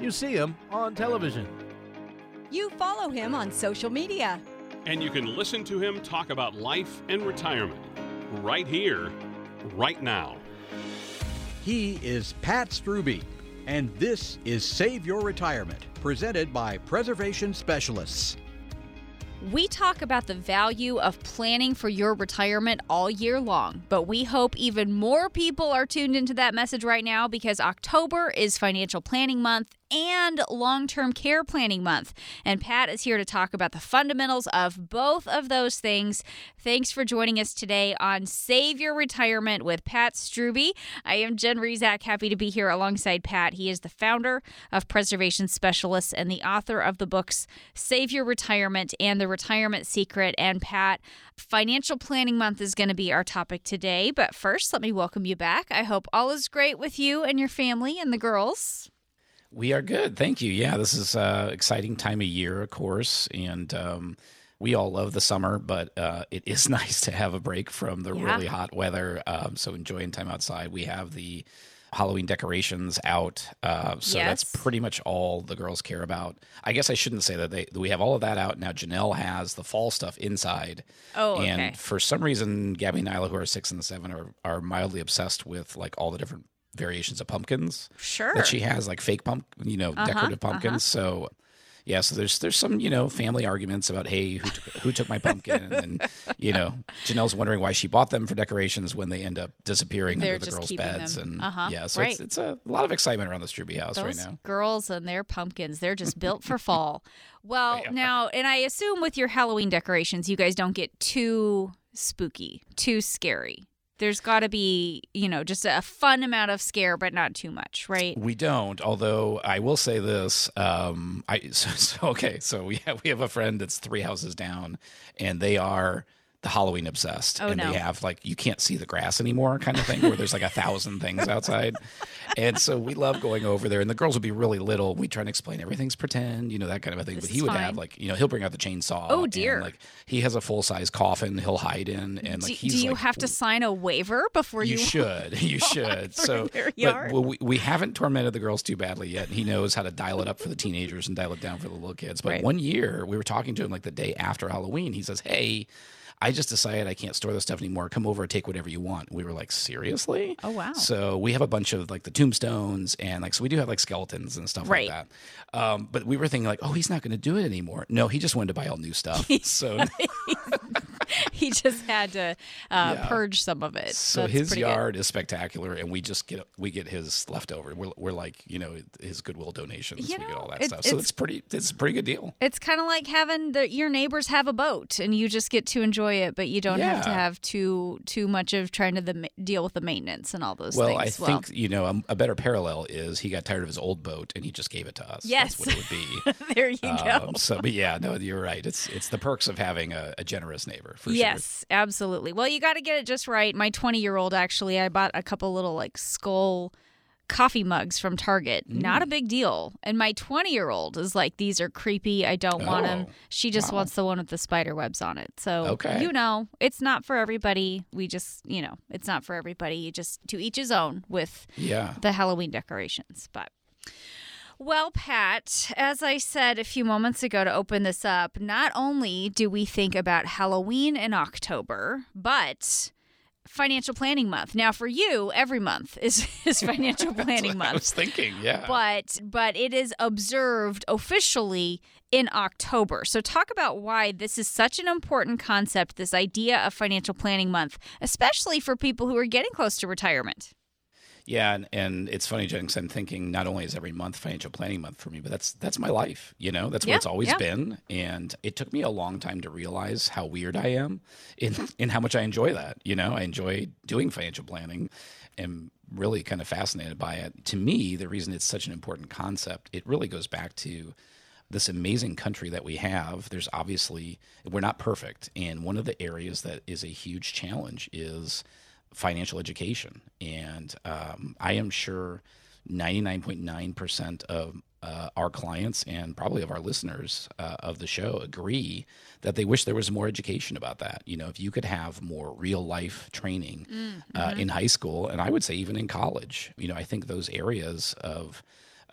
You see him on television. You follow him on social media. And you can listen to him talk about life and retirement right here, right now. He is Pat Strubbe, and this is Save Your Retirement, presented by Preservation Specialists. We talk about the value of planning for your retirement all year long, but we hope even more people are tuned into that message right now because October is Financial Planning Month and long term care planning month. And Pat is here to talk about the fundamentals of both of those things. Thanks for joining us today on Save Your Retirement with Pat Strubbe. I am Jen Rizak, happy to be here alongside Pat. He is the founder of Preservation Specialists and the author of the books Save Your Retirement and The Retirement Secret. And Pat, Financial Planning Month is going to be our topic today. But first, let me welcome you back. I hope all is great with you and your family and the girls. We are good. Thank you. Yeah, this is uh exciting time of year, of course. And um, we all love the summer, but uh, it is nice to have a break from the Yeah. really hot weather. Um, so enjoying time outside. We have the Halloween decorations out. Uh, so that's pretty much all the girls care about. I guess I shouldn't say that they we have all of that out now. Janelle has the fall stuff inside. Oh, okay. And for some reason, Gabby and Nyla, who are six and seven, are are mildly obsessed with like all the different variations of pumpkins Sure. that she has, like fake pump, you know, Uh-huh, decorative pumpkins. So. Yeah, so there's there's some you know family arguments about hey who took, who took my pumpkin and you know Janelle's wondering why she bought them for decorations when they end up disappearing They're under the girls' beds them. and Uh-huh, yeah so it's, right. it's a lot of excitement around the Strubbe house Those right now. girls and their pumpkins, they're just built for fall. Well, Yeah. now, and I assume with your Halloween decorations, you guys don't get too spooky, too scary. There's got to be, you know, just a fun amount of scare, but not too much, right? We don't, although I will say this. Um, I so, so okay, so we have we have a friend that's three houses down, and they are the Halloween obsessed, Oh, and no. they have like you can't see the grass anymore kind of thing, where there's like a thousand things outside, and so we love going over there. And the girls would be really little. We try and explain everything's pretend, you know that kind of a thing. This but he would fine. have like you know he'll bring out the chainsaw. Oh, and, dear. like he has a full size coffin he'll hide in, and like do, he's do you like, have to sign a waiver before you? you should. You should. so, but well, we, we haven't tormented the girls too badly yet. He knows how to dial it up for the teenagers and dial it down for the little kids. But Right. one year, we were talking to him like the day after Halloween. He says, "Hey." I just decided I can't store this stuff anymore. Come over take whatever you want. We were like, seriously? Oh, wow. So we have a bunch of like the tombstones and like so we do have like skeletons and stuff Right. like that. Um, but we were thinking like, oh, he's not going to do it anymore. No, he just wanted to buy all new stuff. so he just had to uh, Yeah. purge some of it. So That's his pretty good. yard is spectacular, and we just get we get his leftover. We're, we're like you know his goodwill donations. You we get know, all that it- stuff. So it's- pretty it's a pretty good deal. It's kind of like having the, your neighbors have a boat, and you just get to enjoy it, but you don't have to have too too much of trying to the, deal with the maintenance and all those Well, things. I well, think you know a, a better parallel is he got tired of his old boat and he just gave it to us. Yes. That's what it would be. there you go. Um, so, but yeah, no, you're right. It's it's the perks of having a, a generous neighbor for Yes, absolutely. Well, you got to get it just right. My 20 year old, actually, I bought a couple little like skull coffee mugs from Target. Not a Mm. big deal. And my 20 year old is like, these are creepy. I don't want them. Oh, She just wow. wants the one with the spider webs on it. So, Okay. you know, it's not for everybody. We just, you know, it's not for everybody. You just to each his own with. Yeah. the Halloween decorations. But well, Pat, as I said a few moments ago to open this up, not only do we think about Halloween in October, but financial planning month. Now for you, every month is, is financial planning month. I was thinking, yeah. But but it is observed officially in October. So talk about why this is such an important concept, this idea of financial planning month, especially for people who are getting close to retirement. Yeah, and, and it's funny, Jen, I'm thinking not only is every month financial planning month for me, but that's that's my life. You know, that's what it's always yeah. been. And it took me a long time to realize how weird I am in in how much I enjoy that. You know, I enjoy doing financial planning and really kind of fascinated by it. To me, the reason it's such an important concept, it really goes back to this amazing country that we have. There's obviously we're not perfect, and one of the areas that is a huge challenge is financial education. And um, I am sure 99.9% of uh, our clients and probably of our listeners uh, of the show agree that they wish there was more education about that. You know, if you could have more real life training uh, in high school, and I would say even in college, you know, I think those areas of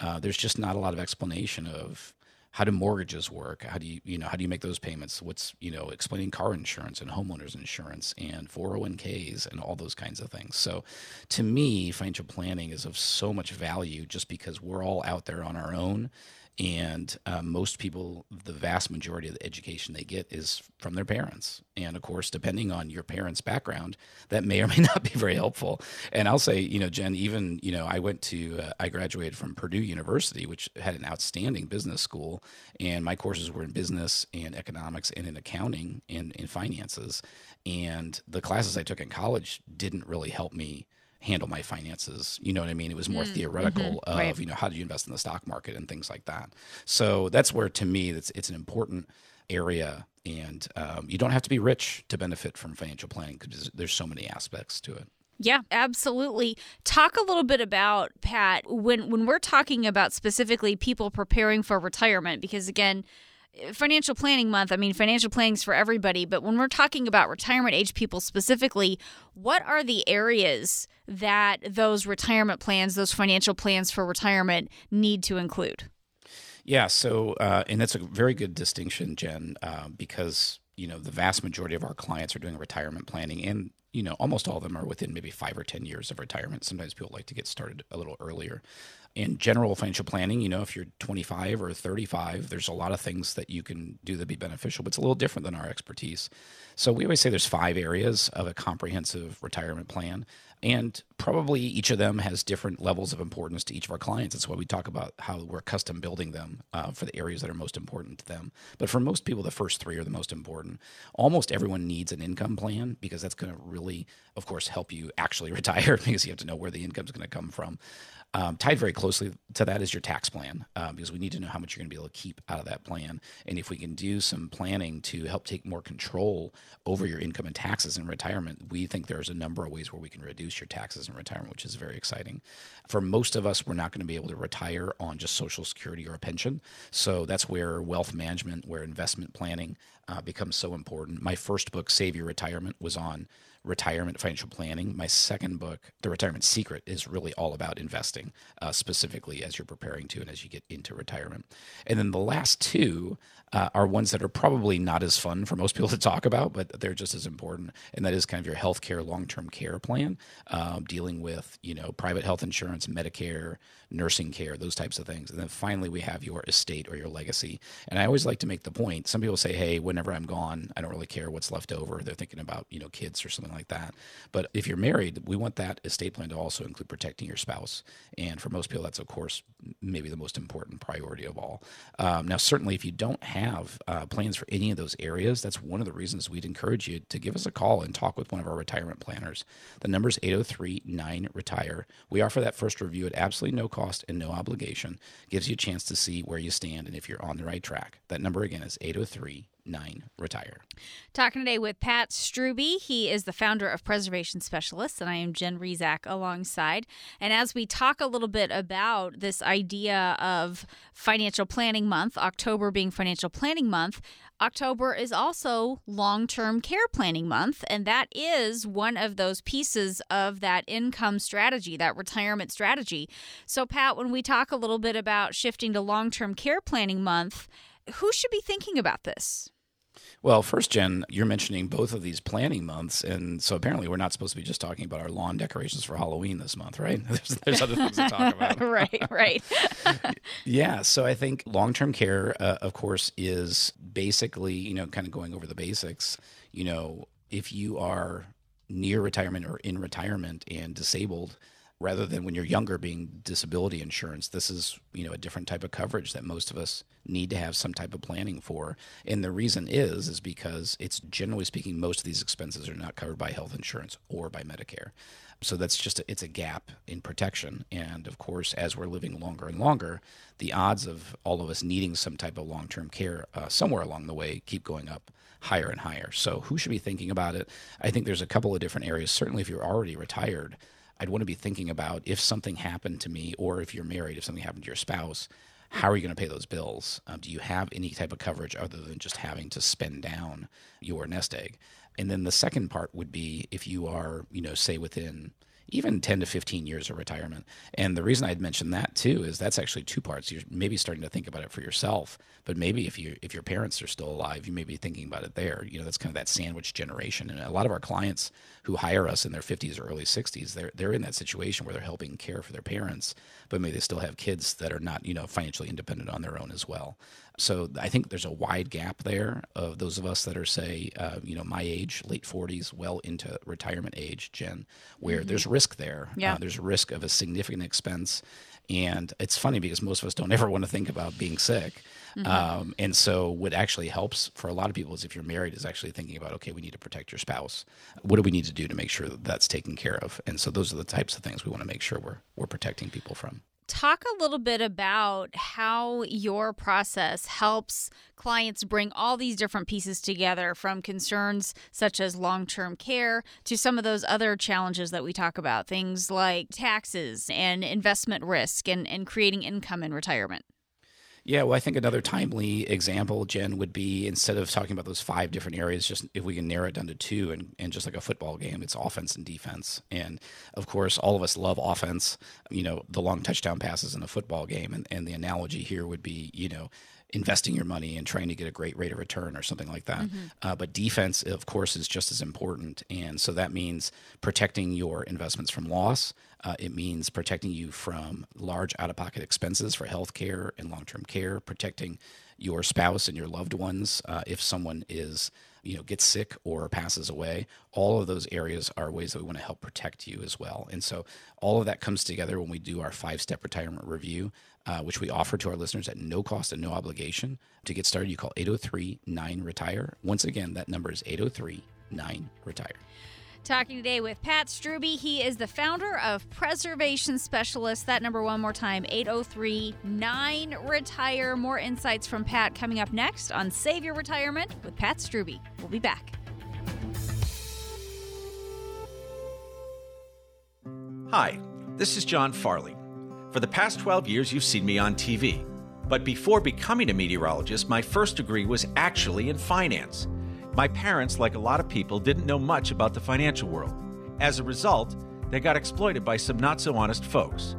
uh, there's just not a lot of explanation of how do mortgages work? How do you you know how do you make those payments? What's you know explaining car insurance and homeowners insurance and 401ks and all those kinds of things. So to me financial planning is of so much value just because we're all out there on our own and uh, most people the vast majority of the education they get is from their parents. And of course depending on your parents background that may or may not be very helpful. And i'll say you know jen even you know i went to uh, i graduated from purdue university which had an outstanding business school. And my courses were in business and economics and in accounting and in finances. And the classes i took in college didn't really help me handle my finances. You know what I mean? It was more theoretical of, right. you know, how do you invest in the stock market and things like that. So that's where, to me, it's, it's an important area. And um, you don't have to be rich to benefit from financial planning because there's so many aspects to it. Yeah, absolutely. Talk a little bit about Pat when when we're talking about specifically people preparing for retirement because again, financial planning month, I mean financial planning's for everybody, but when we're talking about retirement age people specifically, what are the areas that those retirement plans, those financial plans for retirement need to include? Yeah. So, uh, and that's a very good distinction, Jen, uh, because you know the vast majority of our clients are doing retirement planning, and you know almost all of them are within maybe five or ten years of retirement. Sometimes people like to get started a little earlier. In general financial planning, you know, if you're 25 or 35, there's a lot of things that you can do that be beneficial, but it's a little different than our expertise. So we always say there's five areas of a comprehensive retirement plan. And probably each of them has different levels of importance to each of our clients. That's why we talk about how we're custom building them uh, for the areas that are most important to them. But for most people, the first three are the most important. Almost everyone needs an income plan because that's going to really, of course, help you actually retire because you have to know where the income is going to come from. Um, tied very closely to that is your tax plan um, because we need to know how much you're going to be able to keep out of that plan. And if we can do some planning to help take more control over your income and taxes in retirement, we think there's a number of ways where we can reduce your taxes in retirement, which is very exciting. For most of us, we're not going to be able to retire on just Social Security or a pension. So that's where wealth management, where investment planning uh, becomes so important. My first book, Save Your Retirement, was on retirement financial planning. My second book, The Retirement Secret, is really all about investing, uh, specifically as you're preparing to and as you get into retirement. And then the last two uh, are ones that are probably not as fun for most people to talk about, but they're just as important. And that is kind of your healthcare long-term care plan, um, dealing with you know private health insurance, Medicare, nursing care, those types of things. And then finally, we have your estate or your legacy. And I always like to make the point. Some people say, "Hey, whenever I'm gone, I don't really care what's left over." They're thinking about you know kids or something like that. But if you're married, we want that estate plan to also include protecting your spouse. And for most people, that's of course maybe the most important priority of all. Um, now, certainly, if you don't have uh, plans for any of those areas, that's one of the reasons we'd encourage you to give us a call and talk with one of our retirement planners. The number is 803 9 Retire. We offer that first review at absolutely no cost and no obligation. Gives you a chance to see where you stand and if you're on the right track. That number again is 803 9 Retire. Talking today with Pat Strubbe. He is the founder of Preservation Specialists, and I am Jen Rizak alongside. And as we talk a little bit about this idea of financial planning month, October being financial planning month, October is also long term care planning month, and that is one of those pieces of that income strategy, that retirement strategy. So, Pat, when we talk a little bit about shifting to long term care planning month, who should be thinking about this? Well, first, Jen, you're mentioning both of these planning months, and so apparently we're not supposed to be just talking about our lawn decorations for Halloween this month, right? There's, there's other things to talk about. right, right. Yeah, so I think long-term care, uh, of course, is basically you know kind of going over the basics. You know, if you are near retirement or in retirement and disabled, rather than when you're younger being disability insurance this is you know a different type of coverage that most of us need to have some type of planning for. And the reason is is because it's generally speaking most of these expenses are not covered by health insurance or by medicare. So that's just a, it's a gap in protection. And of course as we're living longer and longer the odds of all of us needing some type of long-term care uh, somewhere along the way keep going up higher and higher. So who should be thinking about it? I think there's a couple of different areas. Certainly if you're already retired I'd want to be thinking about if something happened to me, or if you're married, if something happened to your spouse, how are you going to pay those bills? Um, do you have any type of coverage other than just having to spend down your nest egg? And then the second part would be if you are, you know, say within even 10 to 15 years of retirement. And the reason I'd mention that too is that's actually two parts. You're maybe starting to think about it for yourself, but maybe if you if your parents are still alive, you may be thinking about it there. You know, that's kind of that sandwich generation. And a lot of our clients who hire us in their 50s or early 60s, they're they're in that situation where they're helping care for their parents, but maybe they still have kids that are not, you know, financially independent on their own as well. So I think there's a wide gap there of those of us that are, say, uh, you know, my age, late 40s, well into retirement age, Jen, where mm-hmm. there's risk there. Yeah. Uh, there's risk of a significant expense. And it's funny because most of us don't ever want to think about being sick. Mm-hmm. Um, and so, what actually helps for a lot of people is if you're married, is actually thinking about, okay, we need to protect your spouse. What do we need to do to make sure that that's taken care of? And so, those are the types of things we want to make sure we're, we're protecting people from talk a little bit about how your process helps clients bring all these different pieces together from concerns such as long term care to some of those other challenges that we talk about, things like taxes and investment risk and, and creating income in retirement. Yeah, well, I think another timely example, Jen, would be instead of talking about those five different areas, just if we can narrow it down to two, and, and just like a football game, it's offense and defense. And of course, all of us love offense, you know, the long touchdown passes in a football game. And, and the analogy here would be, you know, investing your money and trying to get a great rate of return or something like that. Mm-hmm. Uh, but defense, of course, is just as important. And so that means protecting your investments from loss. Uh, it means protecting you from large out of pocket expenses for health care and long term care, protecting your spouse and your loved ones uh, if someone is you know gets sick or passes away all of those areas are ways that we want to help protect you as well and so all of that comes together when we do our five step retirement review uh, which we offer to our listeners at no cost and no obligation. To get started, you call 803 9 Retire. Once again, that number is 803 9 Retire. Talking today with Pat Strubbe. He is the founder of Preservation Specialist. That number one more time 803 9 Retire. More insights from Pat coming up next on Save Your Retirement with Pat Strubbe. We'll be back. Hi, this is John Farley. For the past 12 years, you've seen me on TV. But before becoming a meteorologist, my first degree was actually in finance. My parents, like a lot of people, didn't know much about the financial world. As a result, they got exploited by some not so honest folks.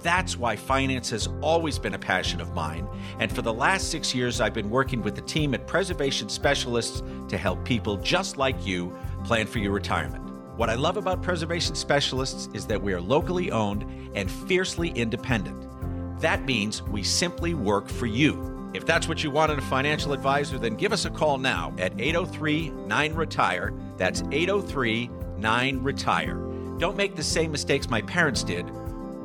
That's why finance has always been a passion of mine, and for the last six years, I've been working with the team at Preservation Specialists to help people just like you plan for your retirement. What I love about Preservation Specialists is that we are locally owned and fiercely independent. That means we simply work for you. If that's what you want in a financial advisor, then give us a call now at 803 9 Retire. That's 803 9 Retire. Don't make the same mistakes my parents did.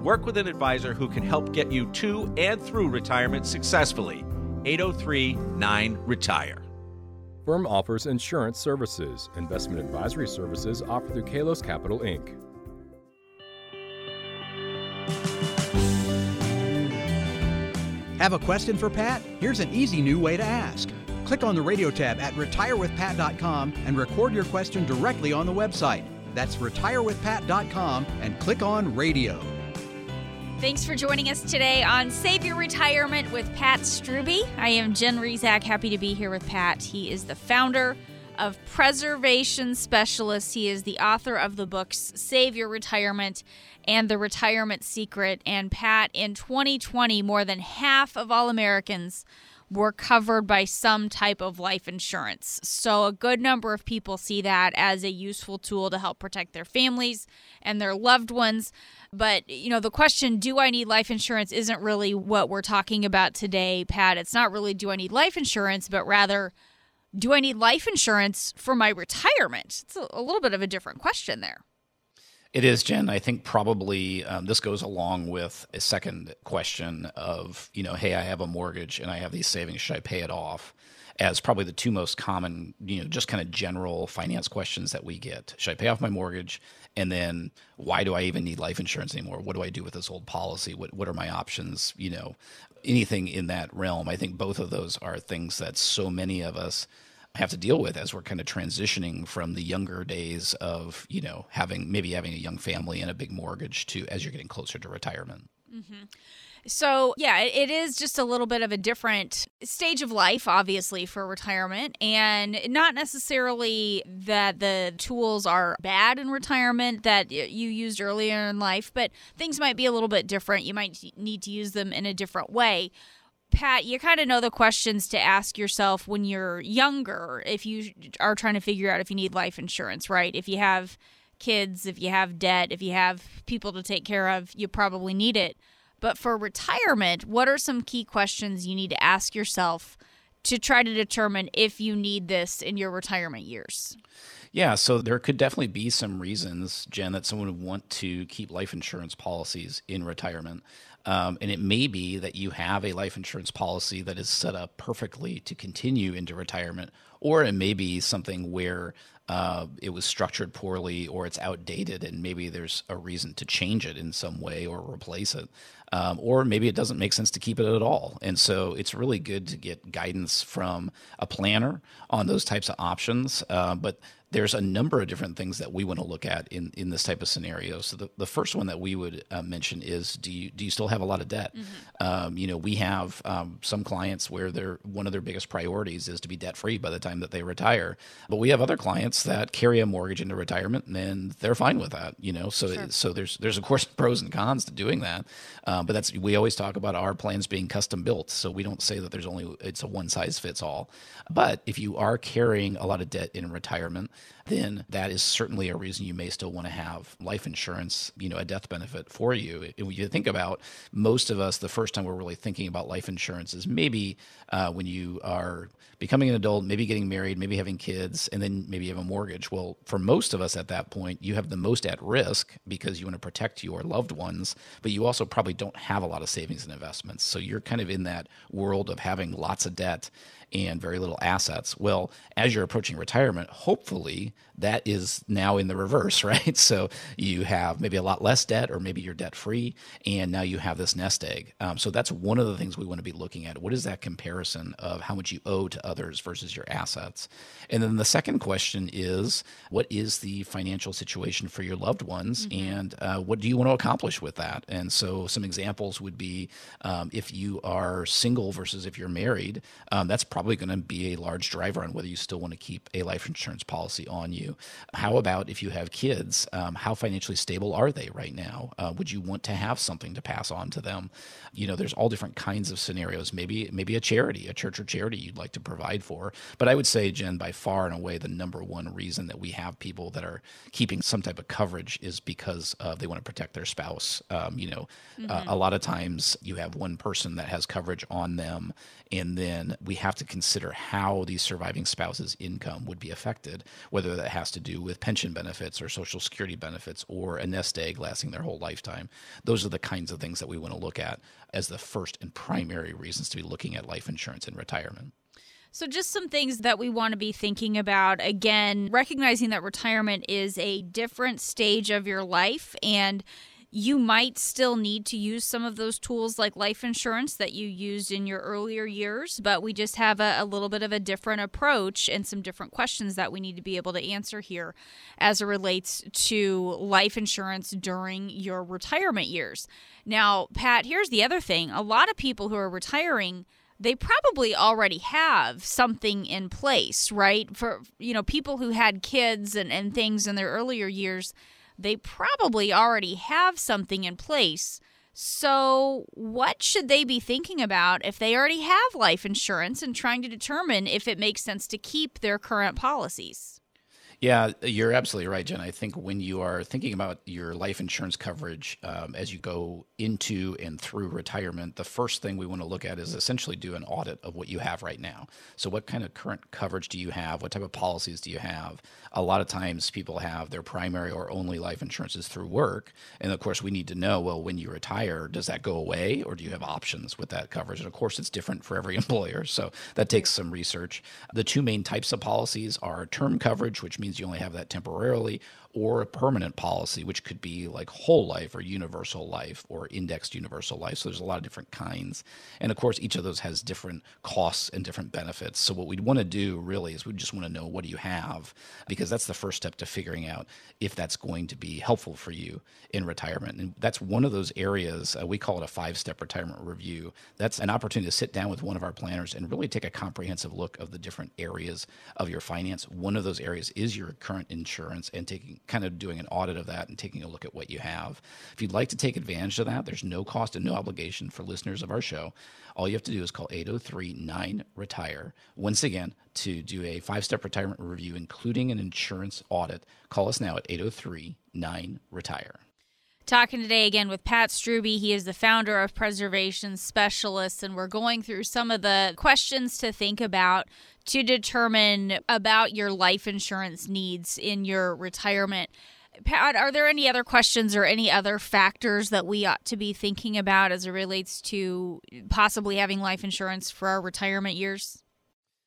Work with an advisor who can help get you to and through retirement successfully. 803 9 Retire. Firm offers insurance services. Investment advisory services offered through Kalos Capital Inc. Have a question for Pat? Here's an easy new way to ask. Click on the radio tab at retirewithpat.com and record your question directly on the website. That's retirewithpat.com and click on radio. Thanks for joining us today on Save Your Retirement with Pat Strubbe. I am Jen Rizak, happy to be here with Pat. He is the founder of Preservation Specialists. He is the author of the books Save Your Retirement and The Retirement Secret. And Pat, in 2020, more than half of all Americans were covered by some type of life insurance. So, a good number of people see that as a useful tool to help protect their families and their loved ones. But, you know, the question, do I need life insurance, isn't really what we're talking about today, Pat. It's not really, do I need life insurance, but rather, do I need life insurance for my retirement? It's a, little bit of a different question there. It is, Jen. I think probably um, this goes along with a second question of, you know, hey, I have a mortgage and I have these savings. Should I pay it off? As probably the two most common, you know, just kind of general finance questions that we get. Should I pay off my mortgage? And then why do I even need life insurance anymore? What do I do with this old policy? What what are my options? You know, anything in that realm. I think both of those are things that so many of us have to deal with as we're kind of transitioning from the younger days of you know having maybe having a young family and a big mortgage to as you're getting closer to retirement mm-hmm. So, yeah, it is just a little bit of a different stage of life, obviously, for retirement. And not necessarily that the tools are bad in retirement that you used earlier in life, but things might be a little bit different. You might need to use them in a different way. Pat, you kind of know the questions to ask yourself when you're younger if you are trying to figure out if you need life insurance, right? If you have kids, if you have debt, if you have people to take care of, you probably need it. But for retirement, what are some key questions you need to ask yourself to try to determine if you need this in your retirement years? Yeah, so there could definitely be some reasons, Jen, that someone would want to keep life insurance policies in retirement. Um, and it may be that you have a life insurance policy that is set up perfectly to continue into retirement, or it may be something where uh, it was structured poorly or it's outdated and maybe there's a reason to change it in some way or replace it. Um, or maybe it doesn't make sense to keep it at all. And so it's really good to get guidance from a planner on those types of options. Uh, but there's a number of different things that we want to look at in, in this type of scenario. So the, the first one that we would uh, mention is do you do you still have a lot of debt? Mm-hmm. Um, you know, we have um, some clients where they're one of their biggest priorities is to be debt free by the time that they retire. But we have other clients that carry a mortgage into retirement and they're fine with that. You know, so sure. so there's there's of course pros and cons to doing that. Um, Um, but that's we always talk about our plans being custom built. So we don't say that there's only it's a one size fits all. But if you are carrying a lot of debt in retirement then that is certainly a reason you may still want to have life insurance, you know, a death benefit for you. If you think about most of us, the first time we're really thinking about life insurance is maybe uh, when you are becoming an adult, maybe getting married, maybe having kids, and then maybe you have a mortgage. Well, for most of us at that point, you have the most at risk because you want to protect your loved ones, but you also probably don't have a lot of savings and investments. So you're kind of in that world of having lots of debt and very little assets. Well, as you're approaching retirement, hopefully that is now in the reverse, right? So you have maybe a lot less debt, or maybe you're debt free, and now you have this nest egg. Um, so that's one of the things we want to be looking at. What is that comparison of how much you owe to others versus your assets? And then the second question is, what is the financial situation for your loved ones, mm-hmm. and uh, what do you want to accomplish with that? And so some examples would be um, if you are single versus if you're married, um, that's probably probably going to be a large driver on whether you still want to keep a life insurance policy on you. How about if you have kids? Um, how financially stable are they right now? Uh, would you want to have something to pass on to them? You know, there's all different kinds of scenarios. Maybe maybe a charity, a church or charity you'd like to provide for. But I would say, Jen, by far and away, the number one reason that we have people that are keeping some type of coverage is because uh, they want to protect their spouse. Um, you know, uh, mm-hmm. uh, a lot of times you have one person that has coverage on them, and then we have to consider how these surviving spouses' income would be affected, whether that has to do with pension benefits or social security benefits or a nest egg lasting their whole lifetime. Those are the kinds of things that we want to look at as the first and primary reasons to be looking at life insurance in retirement. So, just some things that we want to be thinking about. Again, recognizing that retirement is a different stage of your life and you might still need to use some of those tools like life insurance that you used in your earlier years, but we just have a, a, little bit of a different approach and some different questions that we need to be able to answer here as it relates to life insurance during your retirement years. Now, Pat, here's the other thing a lot of people who are retiring they probably already have something in place, right? For you know, people who had kids and, and things in their earlier years, they probably already have something in place. So, what should they be thinking about if they already have life insurance and trying to determine if it makes sense to keep their current policies? Yeah, you're absolutely right, Jen. I think when you are thinking about your life insurance coverage um, as you go into and through retirement, the first thing we want to look at is essentially do an audit of what you have right now. So, what kind of current coverage do you have? What type of policies do you have? A lot of times, people have their primary or only life insurances through work. And of course, we need to know well, when you retire, does that go away or do you have options with that coverage? And of course, it's different for every employer. So, that takes some research. The two main types of policies are term coverage, which means means you only have that temporarily, or a permanent policy, which could be like whole life or universal life or indexed universal life. So there's a lot of different kinds. And of course, each of those has different costs and different benefits. So what we'd want to do really is we just want to know what do you have, because that's the first step to figuring out if that's going to be helpful for you in retirement. And that's one of those areas, uh, we call it a five step retirement review. That's an opportunity to sit down with one of our planners and really take a comprehensive look of the different areas of your finance. One of those areas is your current insurance and taking kind of doing an audit of that and taking a look at what you have. If you'd like to take advantage of that, there's no cost and no obligation for listeners of our show. All you have to do is call 803 9 Retire. Once again, to do a five step retirement review, including an insurance audit, call us now at 803 9 Retire. Talking today again with Pat Strubbe. He is the founder of Preservation Specialists, and we're going through some of the questions to think about to determine about your life insurance needs in your retirement. Pat, are there any other questions or any other factors that we ought to be thinking about as it relates to possibly having life insurance for our retirement years?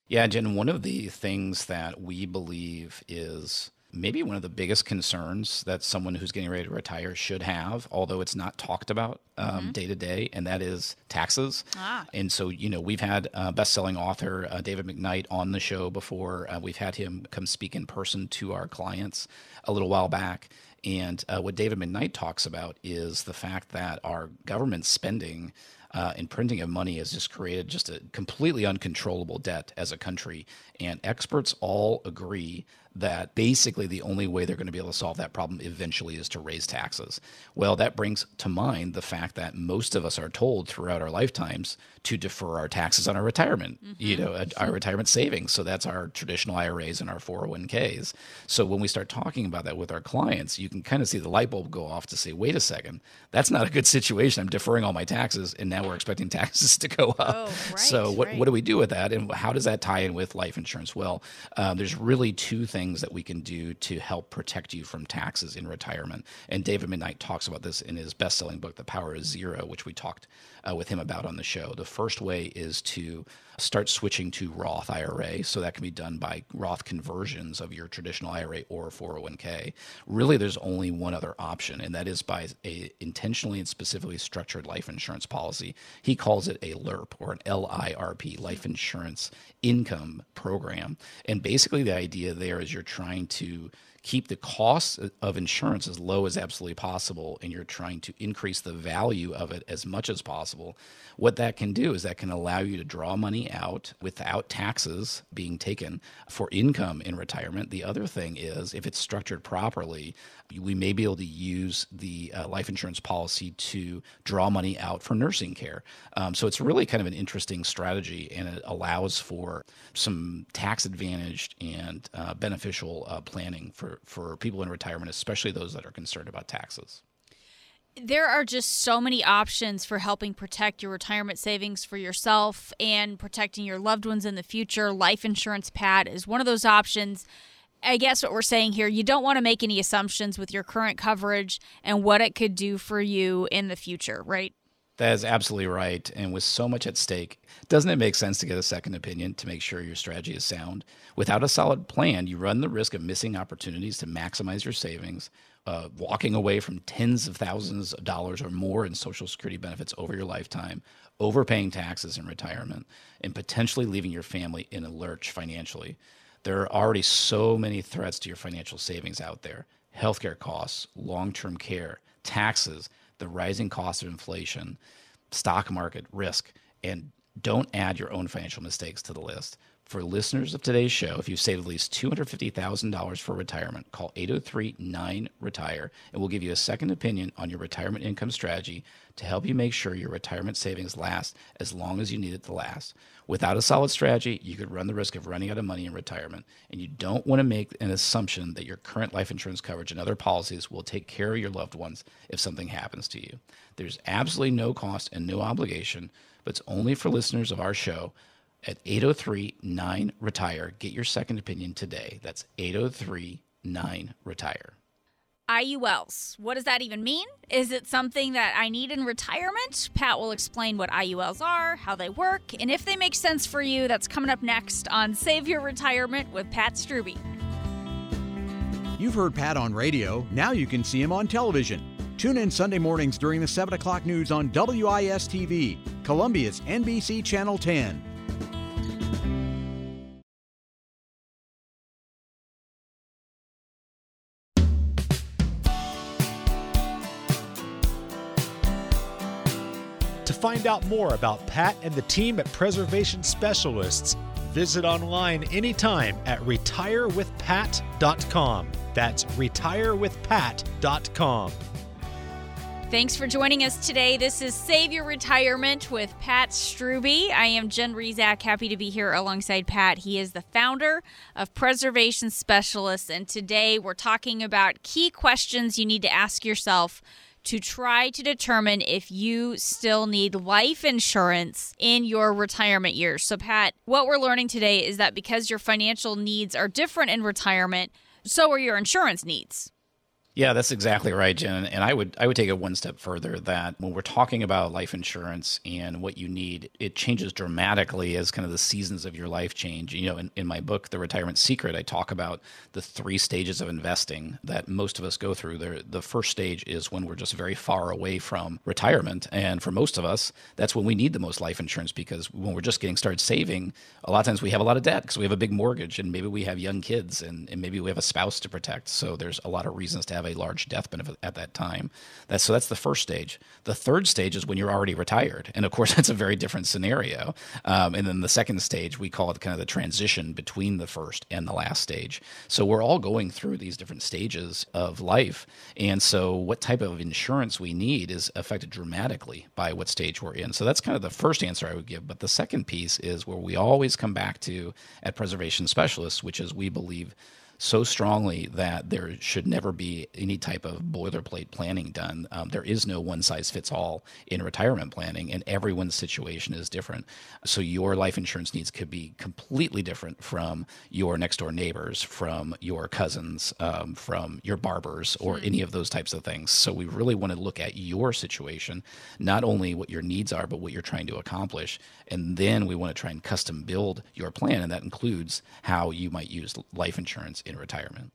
Yeah, Jen, one of the things that we believe is maybe one of the biggest concerns that someone who's getting ready to retire should have, although it's not talked about um, day to day, and that is taxes. Ah. And so, you know, we've had uh, best-selling author uh, David McKnight on the show before. Uh, we've had him come speak in person to our clients a little while back. And uh, what David McKnight talks about is the fact that our government spending uh, and printing of money has just created just a completely uncontrollable debt as a country. And experts all agree that basically the only way they're going to be able to solve that problem eventually is to raise taxes. Well, that brings to mind the fact that most of us are told throughout our lifetimes to defer our taxes on our retirement, mm-hmm. you know, our retirement savings. So that's our traditional IRAs and our 401ks. So when we start talking about that with our clients, you can kind of see the light bulb go off to say, wait a second, that's not a good situation. I'm deferring all my taxes and now we're expecting taxes to go up. Oh, right, so what, right. what do we do with that? And how does that tie in with life insurance? Well, um, there's really two things things that we can do to help protect you from taxes in retirement. And David McKnight talks about this in his best selling book, The Power of Zero, which we talked uh, with him about on the show. The first way is to start switching to Roth IRA. So that can be done by Roth conversions of your traditional IRA or 401k. Really, there's only one other option, and that is by a intentionally and specifically structured life insurance policy. He calls it a LIRP or an LIRP, life insurance income program. And basically, the idea there is you're trying to keep the cost of insurance as low as absolutely possible and you're trying to increase the value of it as much as possible, what that can do is that can allow you to draw money out without taxes being taken for income in retirement. The other thing is, if it's structured properly, we may be able to use the uh, life insurance policy to draw money out for nursing care. Um, so it's really kind of an interesting strategy and it allows for some tax advantaged and uh, beneficial uh, planning for, for people in retirement, especially those that are concerned about taxes there are just so many options for helping protect your retirement savings for yourself and protecting your loved ones in the future. Life insurance Pat is one of those options. I guess what we're saying here, you don't want to make any assumptions with your current coverage and what it could do for you in the future, right? That is absolutely right. And with so much at stake, doesn't it make sense to get a second opinion to make sure your strategy is sound? Without a solid plan, you run the risk of missing opportunities to maximize your savings, uh, walking away from tens of thousands of dollars or more in Social Security benefits over your lifetime, overpaying taxes in retirement, and potentially leaving your family in a lurch financially. There are already so many threats to your financial savings out there healthcare costs, long term care, taxes, the rising cost of inflation, stock market risk, and don't add your own financial mistakes to the list. For listeners of today's show, if you've saved at least $250,000 for retirement, call 803 9 Retire and we'll give you a second opinion on your retirement income strategy to help you make sure your retirement savings last as long as you need it to last. Without a solid strategy, you could run the risk of running out of money in retirement, and you don't want to make an assumption that your current life insurance coverage and other policies will take care of your loved ones if something happens to you. There's absolutely no cost and no obligation, but it's only for listeners of our show at 803 9 Retire. Get your second opinion today. That's 803 9 Retire. IULs. What does that even mean? Is it something that I need in retirement? Pat will explain what IULs are, how they work, and if they make sense for you. That's coming up next on Save Your Retirement with Pat Strubbe. You've heard Pat on radio. Now you can see him on television. Tune in Sunday mornings during the 7 o'clock news on WIS TV, Columbia's NBC Channel 10. Find out more about Pat and the team at Preservation Specialists, visit online anytime at retirewithpat.com. That's retirewithpat.com. Thanks for joining us today. This is Save Your Retirement with Pat Strubbe. I am Jen Rizak, happy to be here alongside Pat. He is the founder of Preservation Specialists, and today we're talking about key questions you need to ask yourself to try to determine if you still need life insurance in your retirement years. So, Pat, what we're learning today is that because your financial needs are different in retirement, so are your insurance needs. Yeah, that's exactly right, Jen. And I would I would take it one step further that when we're talking about life insurance and what you need, it changes dramatically as kind of the seasons of your life change. You know, in, in my book, The Retirement Secret, I talk about the three stages of investing that most of us go through. The, the first stage is when we're just very far away from retirement. And for most of us, that's when we need the most life insurance because when we're just getting started saving, a lot of times we have a lot of debt because we have a big mortgage and maybe we have young kids and, and maybe we have a spouse to protect. So there's a lot of reasons to have have a large death benefit at that time. That's so that's the first stage. The third stage is when you're already retired, and of course that's a very different scenario. Um, and then the second stage we call it kind of the transition between the first and the last stage. So we're all going through these different stages of life, and so what type of insurance we need is affected dramatically by what stage we're in. So that's kind of the first answer I would give. But the second piece is where we always come back to at preservation specialists, which is we believe so strongly that there should never be any type of boilerplate planning done. Um, there is no one size fits all in retirement planning, and everyone's situation is different. So your life insurance needs could be completely different from your next door neighbors, from your cousins, um, from your barbers, or any of those types of things. So we really want to look at your situation, not only what your needs are, but what you're trying to accomplish. And then we want to try and custom build your plan, and that includes how you might use life insurance in retirement.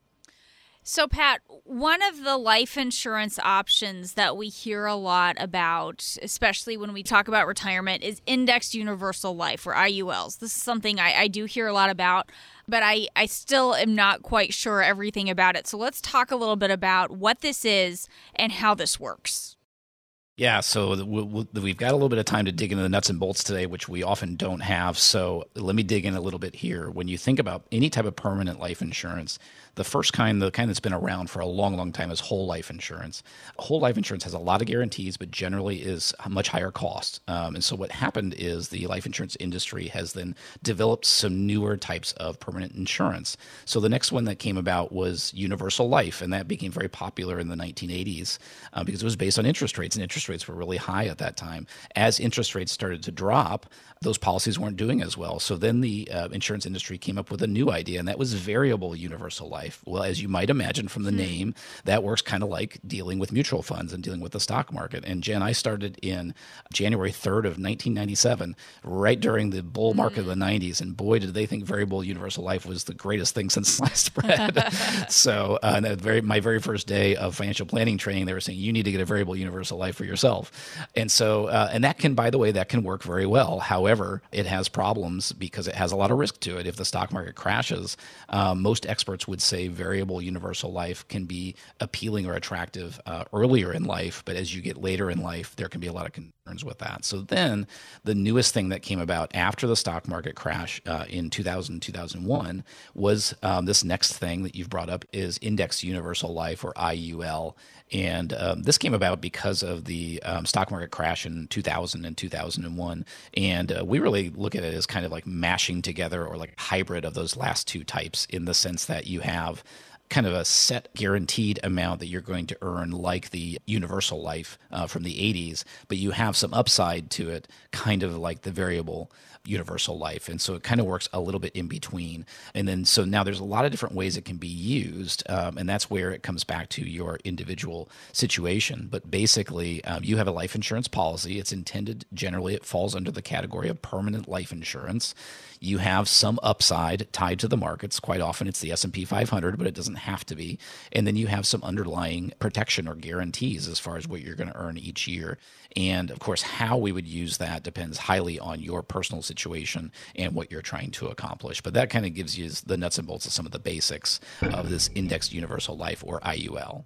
So, Pat, one of the life insurance options that we hear a lot about, especially when we talk about retirement, is indexed universal life or IULs. This is something I, I, do hear a lot about, but I, I still am not quite sure everything about it. So, let's talk a little bit about what this is and how this works. Yeah, so we've got a little bit of time to dig into the nuts and bolts today, which we often don't have. So let me dig in a little bit here. When you think about any type of permanent life insurance, the first kind, the kind that's been around for a long, long time, is whole life insurance. Whole life insurance has a lot of guarantees, but generally is much higher cost. Um, and so what happened is the life insurance industry has then developed some newer types of permanent insurance. So the next one that came about was universal life, and that became very popular in the 1980s uh, because it was based on interest rates, and interest rates were really high at that time. As interest rates started to drop, those policies weren't doing as well. So then the uh, insurance industry came up with a new idea, and that was variable universal life. Well, as you might imagine from the hmm. name, that works kind of like dealing with mutual funds and dealing with the stock market. And Jen, I started in January 3rd of 1997, right during the bull market mm. of the 90s, hmm. and boy, did they think variable universal life was the greatest thing since sliced bread. so, uh, very, my very first day of financial planning training, they were saying you need to get a variable universal life for yourself. And so, uh, and that can, by the way, that can work very well. However, it has problems because it has a lot of risk to it. If the stock market crashes, um, most experts would say variable universal life can be appealing or attractive uh, earlier in life, but as you get later in life, there can be a lot of with that. So then, the newest thing that came about after the stock market crash uh, in 2000 2001 was um, this next thing that you've brought up is index universal life or IUL. And um, this came about because of the um, stock market crash in 2000 and 2001. And uh, we really look at it as kind of like mashing together or like hybrid of those last two types in the sense that you have kind of a set guaranteed amount that you're going to earn, like the universal life uh, from the 80s, but you have some upside to it, kind of like the variable universal life. And so it kind of works a little bit in between. And then so now there's a lot of different ways it can be used. Um, and that's where it comes back to your individual situation. But basically, um, you have a life insurance policy. It's intended generally, it falls under the category of permanent life insurance you have some upside tied to the markets. Quite often it's the S&P 500, but it doesn't have to be. And then you have some underlying protection or guarantees as far as what you're going to earn each year. And of course, how we would use that depends highly on your personal situation and what you're trying to accomplish. But that kind of gives you the nuts and bolts of some of the basics of this indexed universal life or IUL.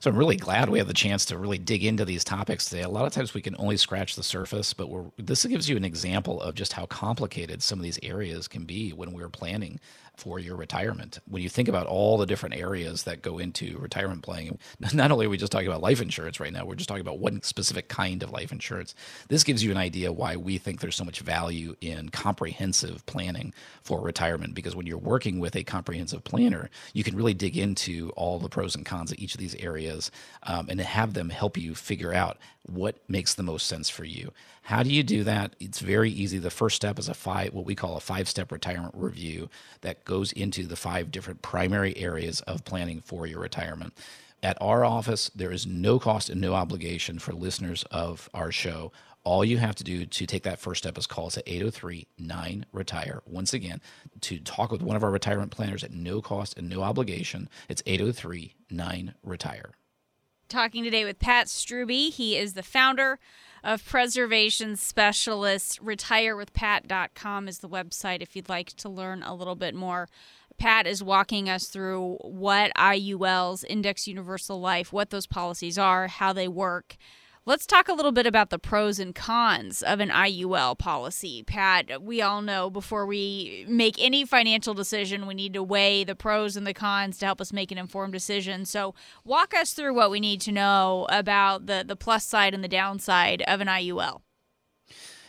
So I'm really glad we have the chance to really dig into these topics today. A lot of times we can only scratch the surface, but this gives you an example of just how complicated some of these areas can be when we're planning for your retirement. When you think about all the different areas that go into retirement planning, not only are we just talking about life insurance right now, we're just talking about one specific kind of life insurance. This gives you an idea why we think there's so much value in comprehensive planning for retirement because when you're working with a comprehensive planner, you can really dig into all the pros and cons of each of these areas um, and have them help you figure out what makes the most sense for you. How do you do that? It's very easy. The first step is a five, what we call a five step retirement review that goes into the five different primary areas of planning for your retirement. At our office, there is no cost and no obligation for listeners of our show. All you have to do to take that first step is call us at 803 9 Retire. Once again, to talk with one of our retirement planners at no cost and no obligation, it's 803 9 Retire talking today with Pat Strubbe. He is the founder of Preservation Specialists. RetireWithPat.com is the website if you'd like to learn a little bit more. Pat is walking us through what IULs, Index Universal Life, what those policies are, how they work, Let's talk a little bit about the pros and cons of an IUL policy. Pat, we all know before we make any financial decision, we need to weigh the pros and the cons to help us make an informed decision. So, walk us through what we need to know about the, the plus side and the downside of an IUL.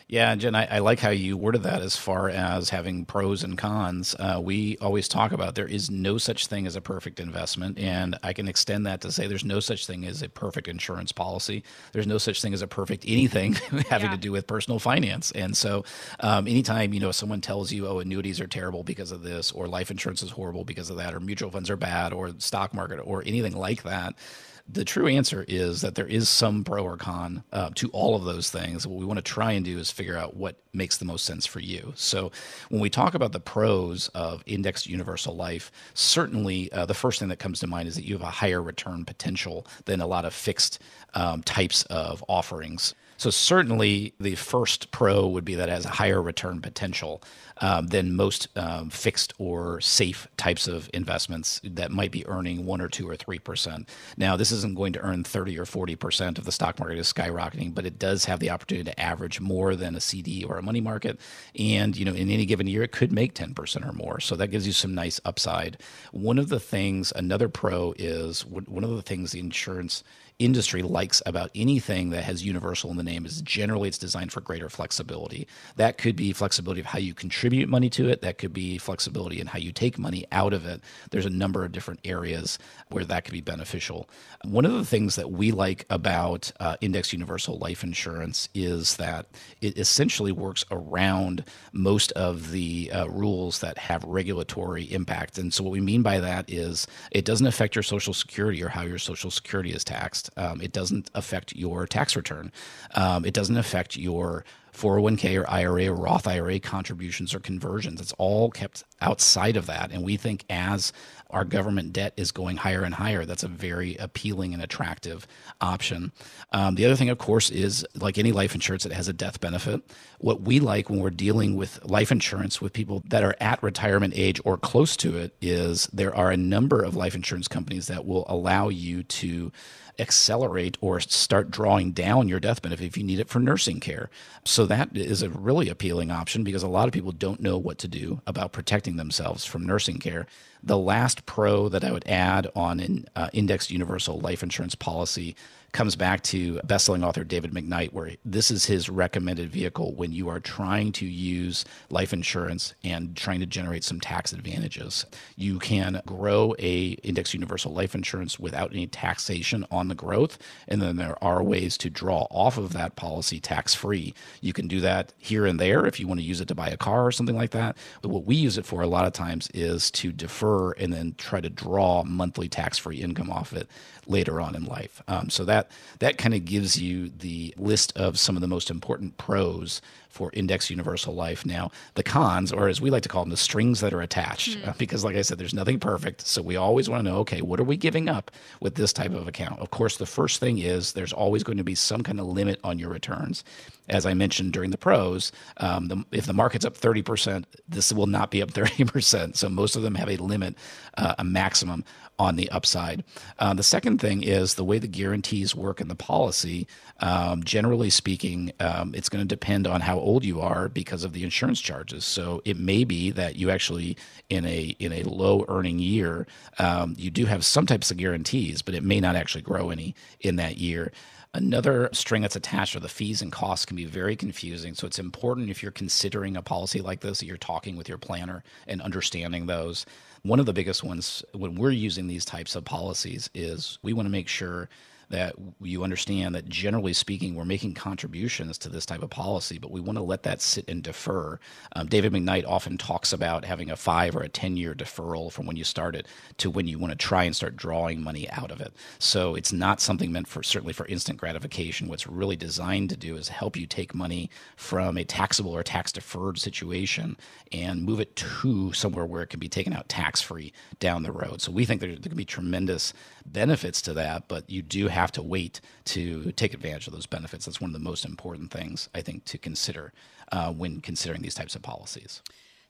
Yeah, Jen, I, I, like how you worded that as far as having pros and cons. Uh, we always talk about there is no such thing as a perfect investment, and I can extend that to say there's no such thing as a perfect insurance policy. There's no such thing as a perfect anything having yeah. to do with personal finance. And so, um, anytime you know someone tells you, "Oh, annuities are terrible because of this," or "Life insurance is horrible because of that," or "Mutual funds are bad," or "Stock market," or anything like that the true answer is that there is some pro or con uh, to all of those things. What we want to try and do is figure out what makes the most sense for you. So, when we talk about the pros of indexed universal life, certainly uh, the first thing that comes to mind is that you have a higher return potential than a lot of fixed um, types of offerings. So certainly the first pro would be that it has a higher return potential um, than most um, fixed or safe types of investments that might be earning one or two or three percent. Now this isn't going to earn thirty or forty percent if the stock market is skyrocketing, but it does have the opportunity to average more than a CD or a money market, and you know in any given year it could make ten percent or more. So that gives you some nice upside. One of the things, another pro is one of the things the insurance industry likes about anything that has universal in the name is generally it's designed for greater flexibility. That could be flexibility of how you contribute money to it, that could be flexibility in how you take money out of it. There's a number of different areas where that could be beneficial. One of the things that we like about uh, Index Universal Life Insurance is that it essentially works around most of the uh, rules that have regulatory impact. And so, what we mean by that is it doesn't affect your Social Security or how your Social Security is taxed Um, it doesn't affect your tax return. Um, it doesn't affect your 401k or IRA or Roth IRA contributions or conversions. It's all kept outside of that. And we think as our government debt is going higher and higher, that's a very appealing and attractive option. Um, the other thing, of course, is like any life insurance, it has a death benefit. What we like when we're dealing with life insurance with people that are at retirement age or close to it is there are a number of life insurance companies that will allow you to accelerate or start drawing down your death benefit if you need it for nursing care. So that is a really appealing option because a lot of people don't know what to do about protecting themselves from nursing care. The last pro that I would add on an uh, indexed universal life insurance policy comes back to bestselling author David McKnight, where this is his recommended vehicle when you are trying to use life insurance and trying to generate some tax advantages. You can grow a index universal life insurance without any taxation on the growth, and then there are ways to draw off of that policy tax free. You can do that here and there if you want to use it to buy a car or something like that. But what we use it for a lot of times is to defer and then try to draw monthly tax free income off it later on in life. Um, so that that kind of gives you the list of some of the most important pros for index universal life. Now, the cons, or as we like to call them, the strings that are attached, mm. uh, because like I said, there's nothing perfect. So we always want to know, okay, what are we giving up with this type of account? Of course, the first thing is there's always going to be some kind of limit on your returns. As I mentioned during the pros, um, the, if the market's up 30%, this will not be up 30%. So most of them have a limit, uh, a maximum on the upside. Uh, the second thing is the way the guarantees work in the policy. Um, generally speaking, um, it's going to depend on how old you are because of the insurance charges. So it may be that you actually, in a in a low earning year, um, you do have some types of guarantees, but it may not actually grow any in that year. Another string that's attached are the fees and costs can be very confusing. So it's important if you're considering a policy like this that you're talking with your planner and understanding those. One of the biggest ones when we're using these types of policies is we want to make sure that you understand that generally speaking, we're making contributions to this type of policy, but we want to let that sit and defer. Um, David McKnight often talks about having a five or a 10 year deferral from when you start it to when you want to try and start drawing money out of it. So it's not something meant for certainly for instant gratification. What's really designed to do is help you take money from a taxable or tax deferred situation and move it to somewhere where it can be taken out tax free down the road. So we think there, there can be tremendous benefits to that, but you do have to wait to take advantage of those benefits. That's one of the most important things I think to consider uh, when considering these types of policies.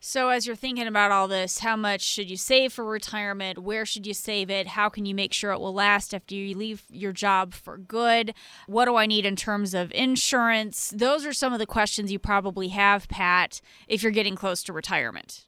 So, as you're thinking about all this, how much should you save for retirement? Where should you save it? How can you make sure it will last after you leave your job for good? What do I need in terms of insurance? Those are some of the questions you probably have, Pat, if you're getting close to retirement.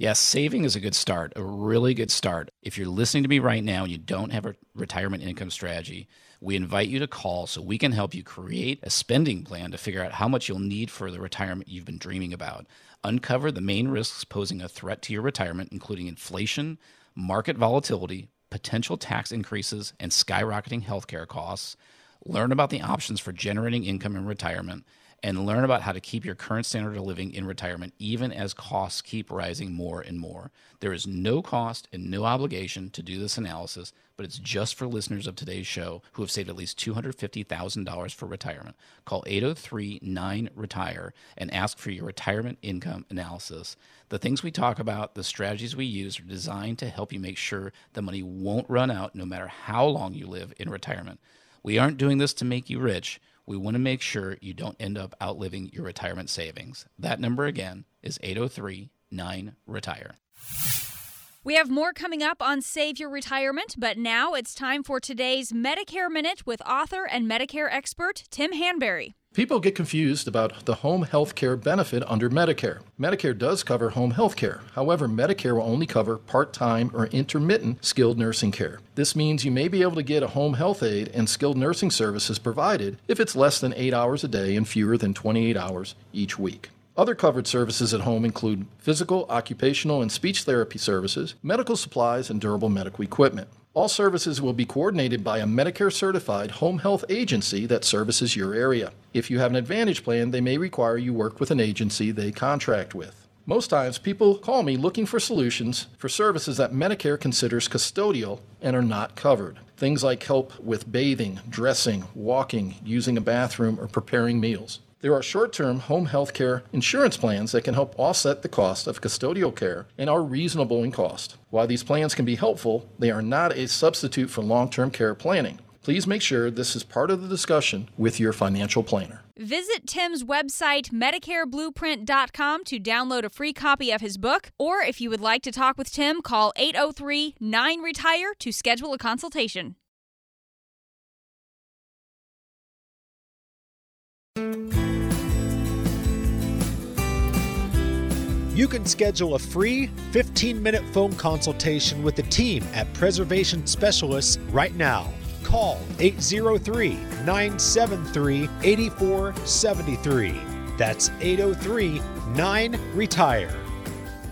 Yes, saving is a good start, a really good start. If you're listening to me right now and you don't have a retirement income strategy, we invite you to call so we can help you create a spending plan to figure out how much you'll need for the retirement you've been dreaming about. Uncover the main risks posing a threat to your retirement, including inflation, market volatility, potential tax increases, and skyrocketing healthcare costs. Learn about the options for generating income in retirement and learn about how to keep your current standard of living in retirement even as costs keep rising more and more. There is no cost and no obligation to do this analysis, but it's just for listeners of today's show who have saved at least $250,000 for retirement. Call 803 9 Retire and ask for your retirement income analysis. The things we talk about, the strategies we use, are designed to help you make sure the money won't run out no matter how long you live in retirement. We aren't doing this to make you rich we want to make sure you don't end up outliving your retirement savings. That number again is 803 9 Retire. We have more coming up on Save Your Retirement, but now it's time for today's Medicare Minute with author and Medicare expert Tim Hanberry. People get confused about the home health care benefit under Medicare. Medicare does cover home health care. However, Medicare will only cover part time or intermittent skilled nursing care. This means you may be able to get a home health aide and skilled nursing services provided if it's less than 8 hours a day and fewer than 28 hours each week. Other covered services at home include physical, occupational, and speech therapy services, medical supplies, and durable medical equipment. All services will be coordinated by a Medicare certified home health agency that services your area. If you have an Advantage plan, they may require you work with an agency they contract with. Most times, people call me looking for solutions for services that Medicare considers custodial and are not covered. Things like help with bathing, dressing, walking, using a bathroom, or preparing meals. There are short term home health care insurance plans that can help offset the cost of custodial care and are reasonable in cost. While these plans can be helpful, they are not a substitute for long term care planning. Please make sure this is part of the discussion with your financial planner. Visit Tim's website, MedicareBlueprint.com, to download a free copy of his book. Or if you would like to talk with Tim, call 803 9 Retire to schedule a consultation. You can schedule a free 15 minute phone consultation with the team at Preservation Specialists right now. Call 803 973 8473. That's 803 9 Retire.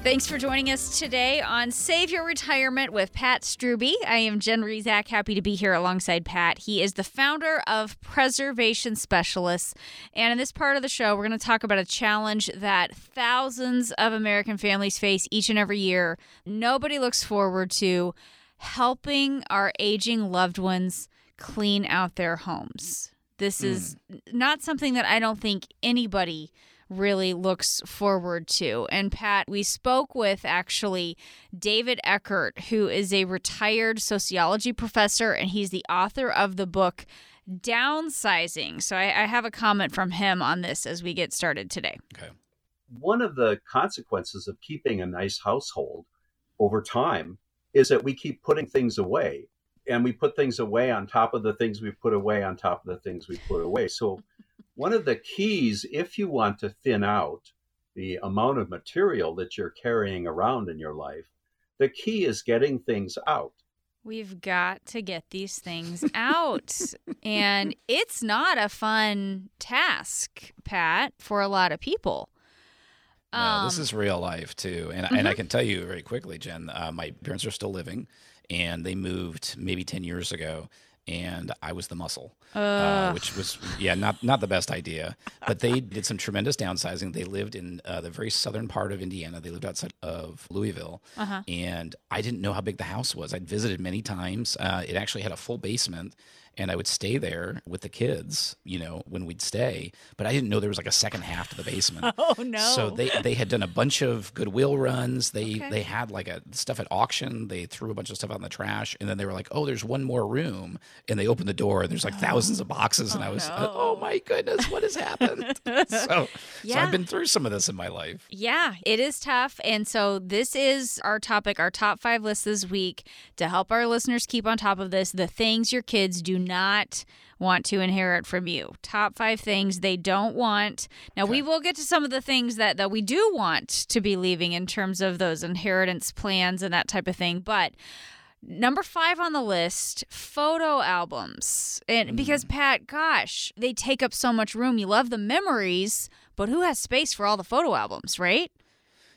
Thanks for joining us today on Save Your Retirement with Pat Strubbe. I am Jen Rizak, happy to be here alongside Pat. He is the founder of Preservation Specialists. And in this part of the show, we're going to talk about a challenge that thousands of American families face each and every year. Nobody looks forward to helping our aging loved ones clean out their homes. This hmm. is not something that I don't think anybody really looks forward to. And Pat, we spoke with actually David Ekerdt, who is a retired sociology professor, and he's the author of the book Downsizing. So I, I have a comment from him on this as we get started today. Okay. one of the consequences of keeping a nice household over time is that we keep putting things away and we put things away on top of the things we put away on top of the things we put away so one of the keys if you want to thin out the amount of material that you're carrying around in your life the key is getting things out We've got to get these things out. and it's not a fun task, Pat, for a lot of people. No, this Um, is real life too, and and I can tell you very quickly, Jen. Uh, my parents are still living, and they moved maybe ten years ago, and I was the muscle, uh, Ugh. which was yeah, not not the best idea. But they did some tremendous downsizing. They lived in uh, the very southern part of Indiana. They lived outside of Louisville, Uh-huh. and I didn't know how big the house was. I'd visited many times. Uh, it actually had a full basement. And I would stay there with the kids, you know, when we'd stay. But I didn't know there was like a second half to the basement. Oh, no. So they they had done a bunch of goodwill runs. They Okay. they had like a stuff at auction. They threw a bunch of stuff out in the trash, and then they were like, "Oh, there's one more room." And they opened the door, and there's like thousands of boxes, and I oh, was, no. "Oh my goodness, what has happened?" so, so Yeah. I've been through some of this in my life. Yeah, it is tough. And so, this is our topic, our top five list this week to help our listeners keep on top of this the things your kids do not want to inherit from you. Top five things they don't want. Now, we will get to some of the things that, that we do want to be leaving in terms of those inheritance plans and that type of thing. But Number five on the list, photo albums. And because, Pat, gosh, they take up so much room. You love the memories, but who has space for all the photo albums, right?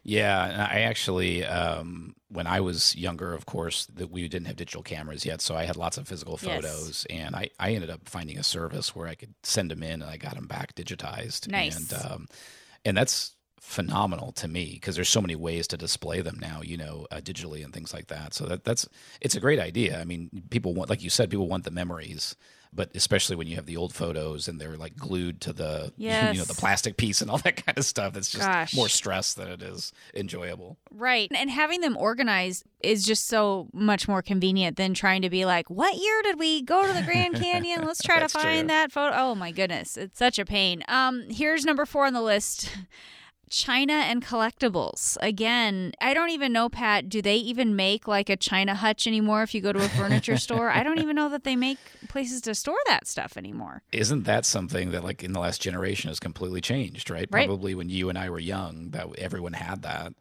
Yeah, I actually, um, when I was younger, of course, that we didn't have digital cameras yet, so I had lots of physical Yes. photos, and I, I ended up finding a service where I could send them in, and I got them back digitized. Nice. and um, and that's phenomenal to me because there's so many ways to display them now, you know, uh, digitally and things like that. So that that's it's a great idea. I mean, people want, like you said, people want the memories. But especially when you have the old photos and they're like glued to the you know the plastic piece and all that kind of stuff, that's just Gosh. more stress than it is enjoyable. Right. And having them organized is just so much more convenient than trying to be like, what year did we go to the Grand Canyon? Let's try to find true. that photo. Oh my goodness. It's such a pain. Um, here's number four on the list. China and collectibles. Again, I don't even know, Pat, do they even make like a China hutch anymore if you go to a furniture store? I don't even know that they make places to store that stuff anymore. Isn't that something that like in the last generation has completely changed, right? Right. Probably when you and I were young, that everyone had that.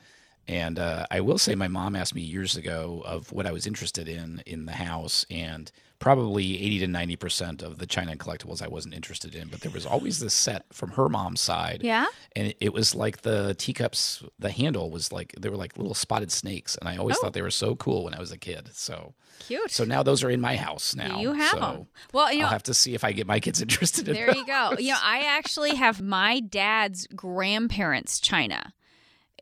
And uh, I will say, my mom asked me years ago of what I was interested in in the house, and probably eighty to ninety percent of the China collectibles I wasn't interested in. But there was always this set from her mom's side, Yeah? and it, was like the teacups. The handle was like they were like little spotted snakes, and I always Oh. thought they were so cool when I was a kid. So Cute. so now those are in my house now. You have so them. Well, you know, I'll have to see if I get my kids interested in There you go. You know, I actually have my dad's grandparents' china.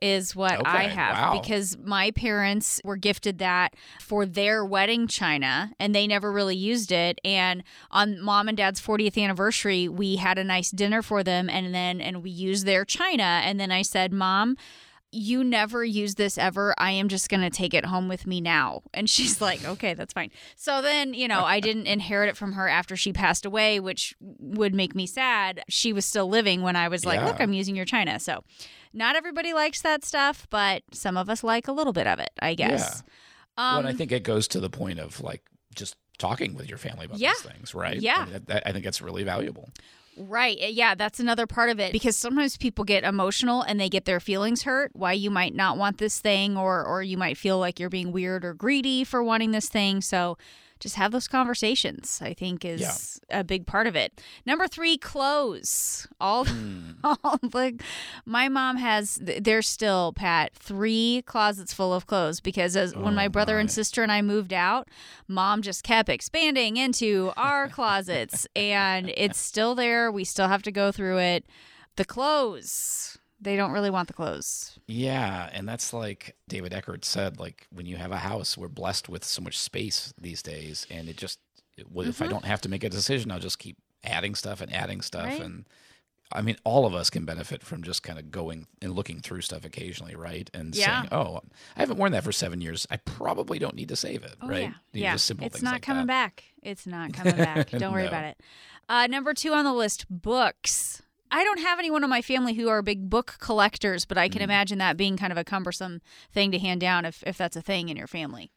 Is what I have wow. because my parents were gifted that for their wedding china and they never really used it and on mom and dad's 40th anniversary we had a nice dinner for them and then and we used their china and then I said mom you never use this ever. I am just going to take it home with me now. And she's like, okay, that's fine. So then, you know, I didn't inherit it from her after she passed away, which would make me sad. She was still living when I was like, Yeah. look, I'm using your china. So not everybody likes that stuff, but some of us like a little bit of it, I guess. well, Um, and I think it goes to the point of like just talking with your family about Yeah. these things, right? Yeah. I, mean, that- that- I think that's really valuable. Right. Yeah, that's another part of it because sometimes people get emotional and they get their feelings hurt why you might not want this thing or or you might feel like you're being weird or greedy for wanting this thing. So just have those conversations, I think is a big part of it. Number 3, clothes. All, hmm. all like my mom has there's still Pat 3 closets full of clothes because as when my oh, brother and sister and I moved out, mom just kept expanding into our closets and it's still there. We still have to go through it. The clothes, they don't really want the clothes. Yeah, and that's like David Ekerdt said. Like when you have a house, we're blessed with so much space these days, and it just it- well, if I Mhm. don't have to make a decision, I'll just keep adding stuff and adding stuff, Right. and I mean, all of us can benefit from just kind of going and looking through stuff occasionally, right? And Yeah. saying, "Oh, I haven't worn that for seven years. I probably don't need to save it." Oh, right? yeah. You yeah. just simple it's not like coming that. back. It's not coming back. Don't worry No. about it. Uh, number two on the list books. I don't have anyone in my family who are big book collectors, but Mm. I can imagine that being kind of a cumbersome thing to hand down if, if that's a thing in your family.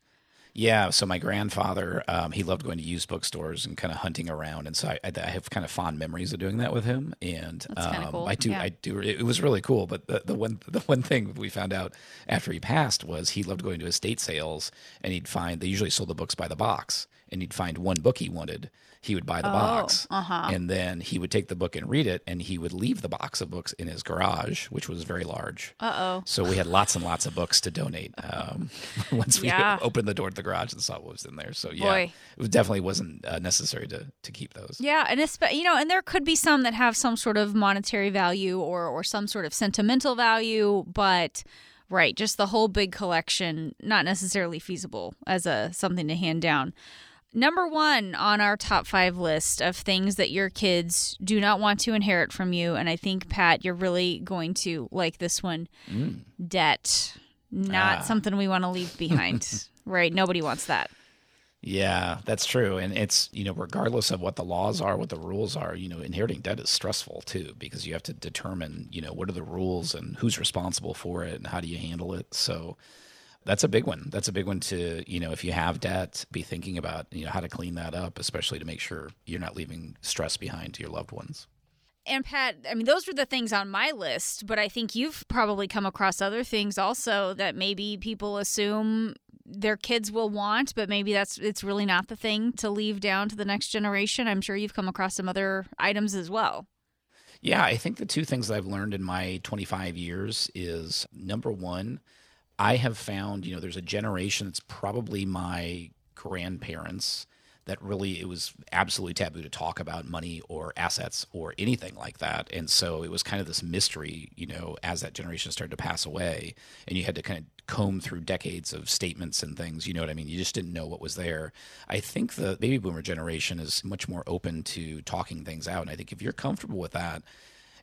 Yeah, so my grandfather, um, he loved going to used bookstores and kind of hunting around, and so I, I, I have kind of fond memories of doing that with him. And um, cool, I do, yeah. I do. It was really cool. But the, the one, the one thing we found out after he passed was he loved going to estate sales, and he'd find they usually sold the books by the box, and he'd find one book he wanted, he would buy the Oh, box, uh-huh. and then he would take the book and read it, and he would leave the box of books in his garage, which was very large. Uh oh. So we had lots and lots of books to donate um, once we Yeah. opened the door to the garage and saw what was in there. So yeah, Boy. it definitely wasn't uh, necessary to to keep those. Yeah, and it's you know, and there could be some that have some sort of monetary value or or some sort of sentimental value, but right, just the whole big collection not necessarily feasible as a something to hand down. Number 1 on our top 5 list of things that your kids do not want to inherit from you and I think Pat you're really going to like this one. Mm. Debt. Not Ah. something we want to leave behind. right? Nobody wants that. Yeah, that's true. And it's, you know, regardless of what the laws are, what the rules are, you know, inheriting debt is stressful too because you have to determine, you know, what are the rules and who's responsible for it and how do you handle it. So that's a big one. That's a big one to, you know, if you have debt, be thinking about, you know, how to clean that up, especially to make sure you're not leaving stress behind to your loved ones. And Pat, I mean, those were the things on my list, but I think you've probably come across other things also that maybe people assume their kids will want, but maybe that's it's really not the thing to leave down to the next generation. I'm sure you've come across some other items as well. Yeah, I think the two things that I've learned in my 25 years is number one, I have found, you know, there's a generation that's probably my grandparents that really it was absolutely taboo to talk about money or assets or anything like that. And so it was kind of this mystery, you know, as that generation started to pass away and you had to kind of comb through decades of statements and things, you know what I mean? You just didn't know what was there. I think the baby boomer generation is much more open to talking things out. And I think if you're comfortable with that,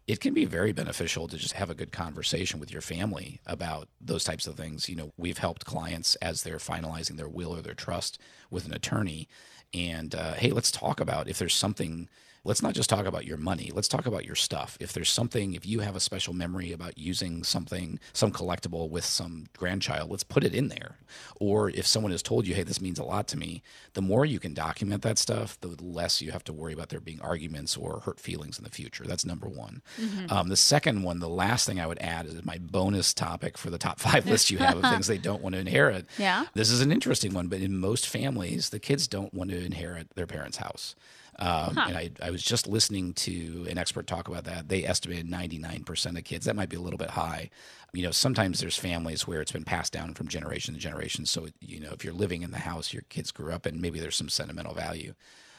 it can be very beneficial to just have a good conversation with your family about those types of things. You know, we've helped clients as they're finalizing their will or their trust with an attorney. And uh, hey, let's talk about if there's something. Let's not just talk about your money. Let's talk about your stuff. If there's something, if you have a special memory about using something, some collectible with some grandchild, let's put it in there. Or if someone has told you, hey, this means a lot to me, the more you can document that stuff, the less you have to worry about there being arguments or hurt feelings in the future. That's number one. Mhm. Um, the second one, the last thing I would add is my bonus topic for the top five list you have of things they don't want to inherit. Yeah. This is an interesting one, but in most families, the kids don't want to inherit their parents' house. Um, Huh. And I, I was just listening to an expert talk about that. They estimated 99% of kids. That might be a little bit high. You know, sometimes there's families where it's been passed down from generation to generation. So, you know, if you're living in the house your kids grew up in, maybe there's some sentimental value.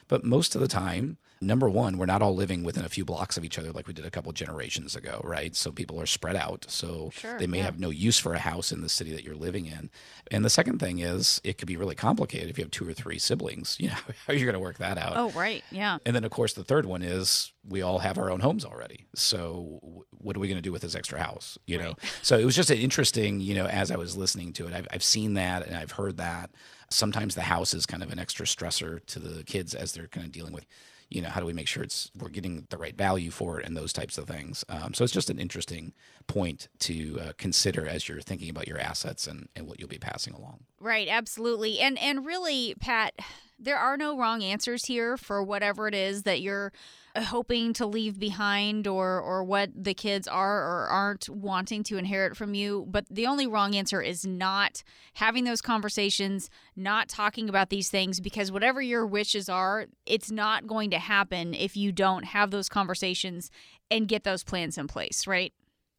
But most of the time, number one, we're not all living within a few blocks of each other like we did a couple generations ago, right? So people are spread out. So Sure, they may yeah. have no use for a house in the city that you're living in. And the second thing is, it could be really complicated if you have two or three siblings. You know, how are you going to work that out? Oh, right. Yeah. And then, of course, the third one is we all have our own homes already. So, what are we going to do with this extra house? You know. So it was just an interesting, you know, as I was listening to it, I've, I've seen that and I've heard that. Sometimes the house is kind of an extra stressor to the kids as they're kind of dealing with, you know, how do we make sure it's we're getting the right value for it and those types of things. Um, so it's just an interesting point to uh, consider as you're thinking about your assets and, and what you'll be passing along. Right, absolutely. And and really, Pat, there are no wrong answers here for whatever it is that you're uh, hoping to leave behind or or what the kids are or aren't wanting to inherit from you, but the only wrong answer is not having those conversations, not talking about these things because whatever your wishes are, it's not going to happen if you don't have those conversations and get those plans in place, right?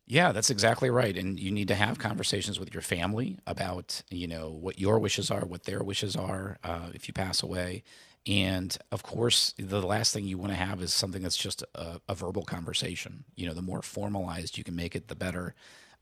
Yeah, that's exactly right. And you need to have conversations with your family about, you know, what your wishes are, what their wishes are uh, if you pass away. And of course, the last thing you want to have is something that's just a, a verbal conversation. You know, the more formalized you can make it, the better.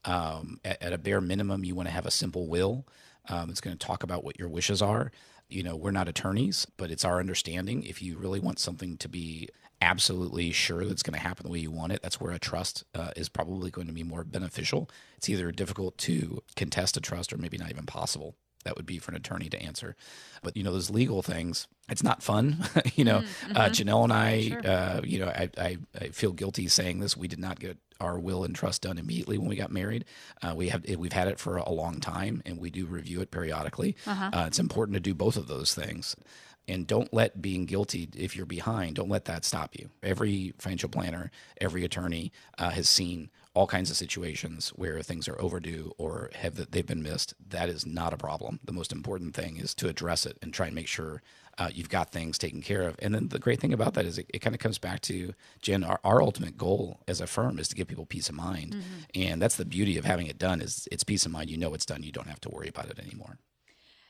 Um, at, at a bare minimum, you want to have a simple will. Um, it's going to talk about what your wishes are. You know, we're not attorneys, but it's our understanding. If you really want something to be absolutely sure that's going to happen the way you want it, that's where a trust uh, is probably going to be more beneficial. It's either difficult to contest a trust or maybe not even possible. That would be for an attorney to answer. But, you know, those legal things, it's not fun. you know, uh, Janelle and I, uh, you know, I, I, I feel guilty saying this. We did not get our will and trust done immediately when we got married. Uh, we have we've had it for a long time, and we do review it periodically. Uh-huh. Uh, it's important to do both of those things. And don't let being guilty, if you're behind, don't let that stop you. Every financial planner, every attorney uh, has seen all kinds of situations where things are overdue or have that they've been missed. That is not a problem. The most important thing is to address it and try and make sure uh, you've got things taken care of. And then the great thing about that is it, it kind of comes back to Jen. Our, our ultimate goal as a firm is to give people peace of mind, and that's the beauty of having it done. Is it's peace of mind. You know it's done. You don't have to worry about it anymore.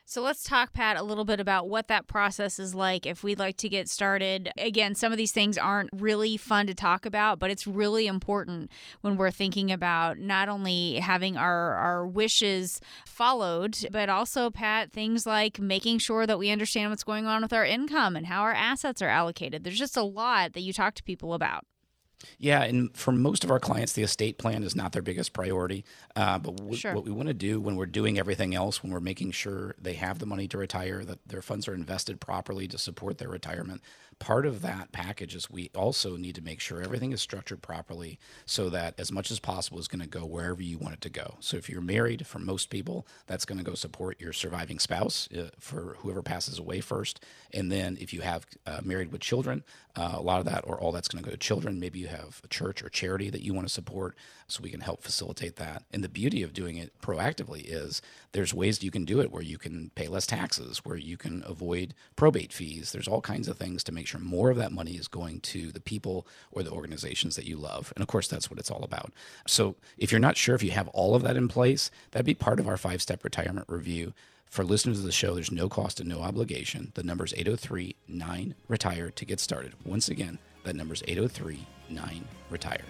So let's talk, Pat, a little bit about what that process is like if we'd like to get started. Again, some of these things aren't really fun to talk about, but it's really important when we're thinking about not only having our, our wishes followed, but also, Pat, things like making sure that we understand what's going on with our income and how our assets are allocated. There's just a lot that you talk to people about. Yeah, and for most of our clients, the estate plan is not their biggest priority. Uh, but w- Sure. what we want to do when we're doing everything else, when we're making sure they have the money to retire, that their funds are invested properly to support their retirement, part of that package is we also need to make sure everything is structured properly so that as much as possible is going to go wherever you want it to go. So if you're married, for most people, that's going to go support your surviving spouse uh, for whoever passes away first. And then if you have uh, married with children, uh, a lot of that or all that's going to go to children. Maybe you have a church or charity that you want to support so we can help facilitate that. And the beauty of doing it proactively is there's ways you can do it where you can pay less taxes, where you can avoid probate fees. There's all kinds of things to make sure more of that money is going to the people or the organizations that you love. And of course, that's what it's all about. So if you're not sure if you have all of that in place, that'd be part of our five step retirement review. For listeners of the show, there's no cost and no obligation. The number is 803 9 Retire to get started. Once again, that number is 803 9 Retire.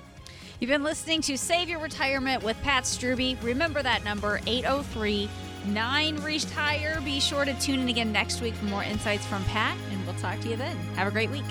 You've been listening to Save Your Retirement with Pat Strubbe. Remember that number, 803 9 Retire. Be sure to tune in again next week for more insights from Pat, and we'll talk to you then. Have a great week.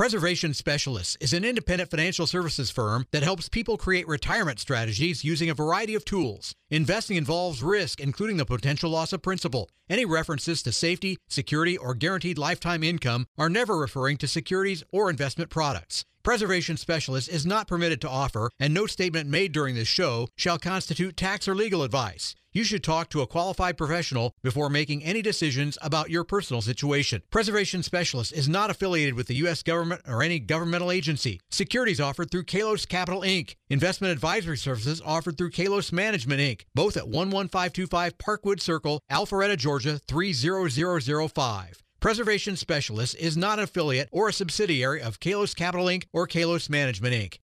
Preservation Specialists is an independent financial services firm that helps people create retirement strategies using a variety of tools. Investing involves risk, including the potential loss of principal. Any references to safety, security, or guaranteed lifetime income are never referring to securities or investment products. Preservation Specialist is not permitted to offer, and no statement made during this show shall constitute tax or legal advice. You should talk to a qualified professional before making any decisions about your personal situation. Preservation Specialist is not affiliated with the U.S. government or any governmental agency. Securities offered through Kalos Capital Inc. Investment advisory services offered through Kalos Management Inc. Both at 11525 Parkwood Circle, Alpharetta, Georgia 30005. Preservation Specialist is not an affiliate or a subsidiary of Kalos Capital Inc. or Kalos Management Inc.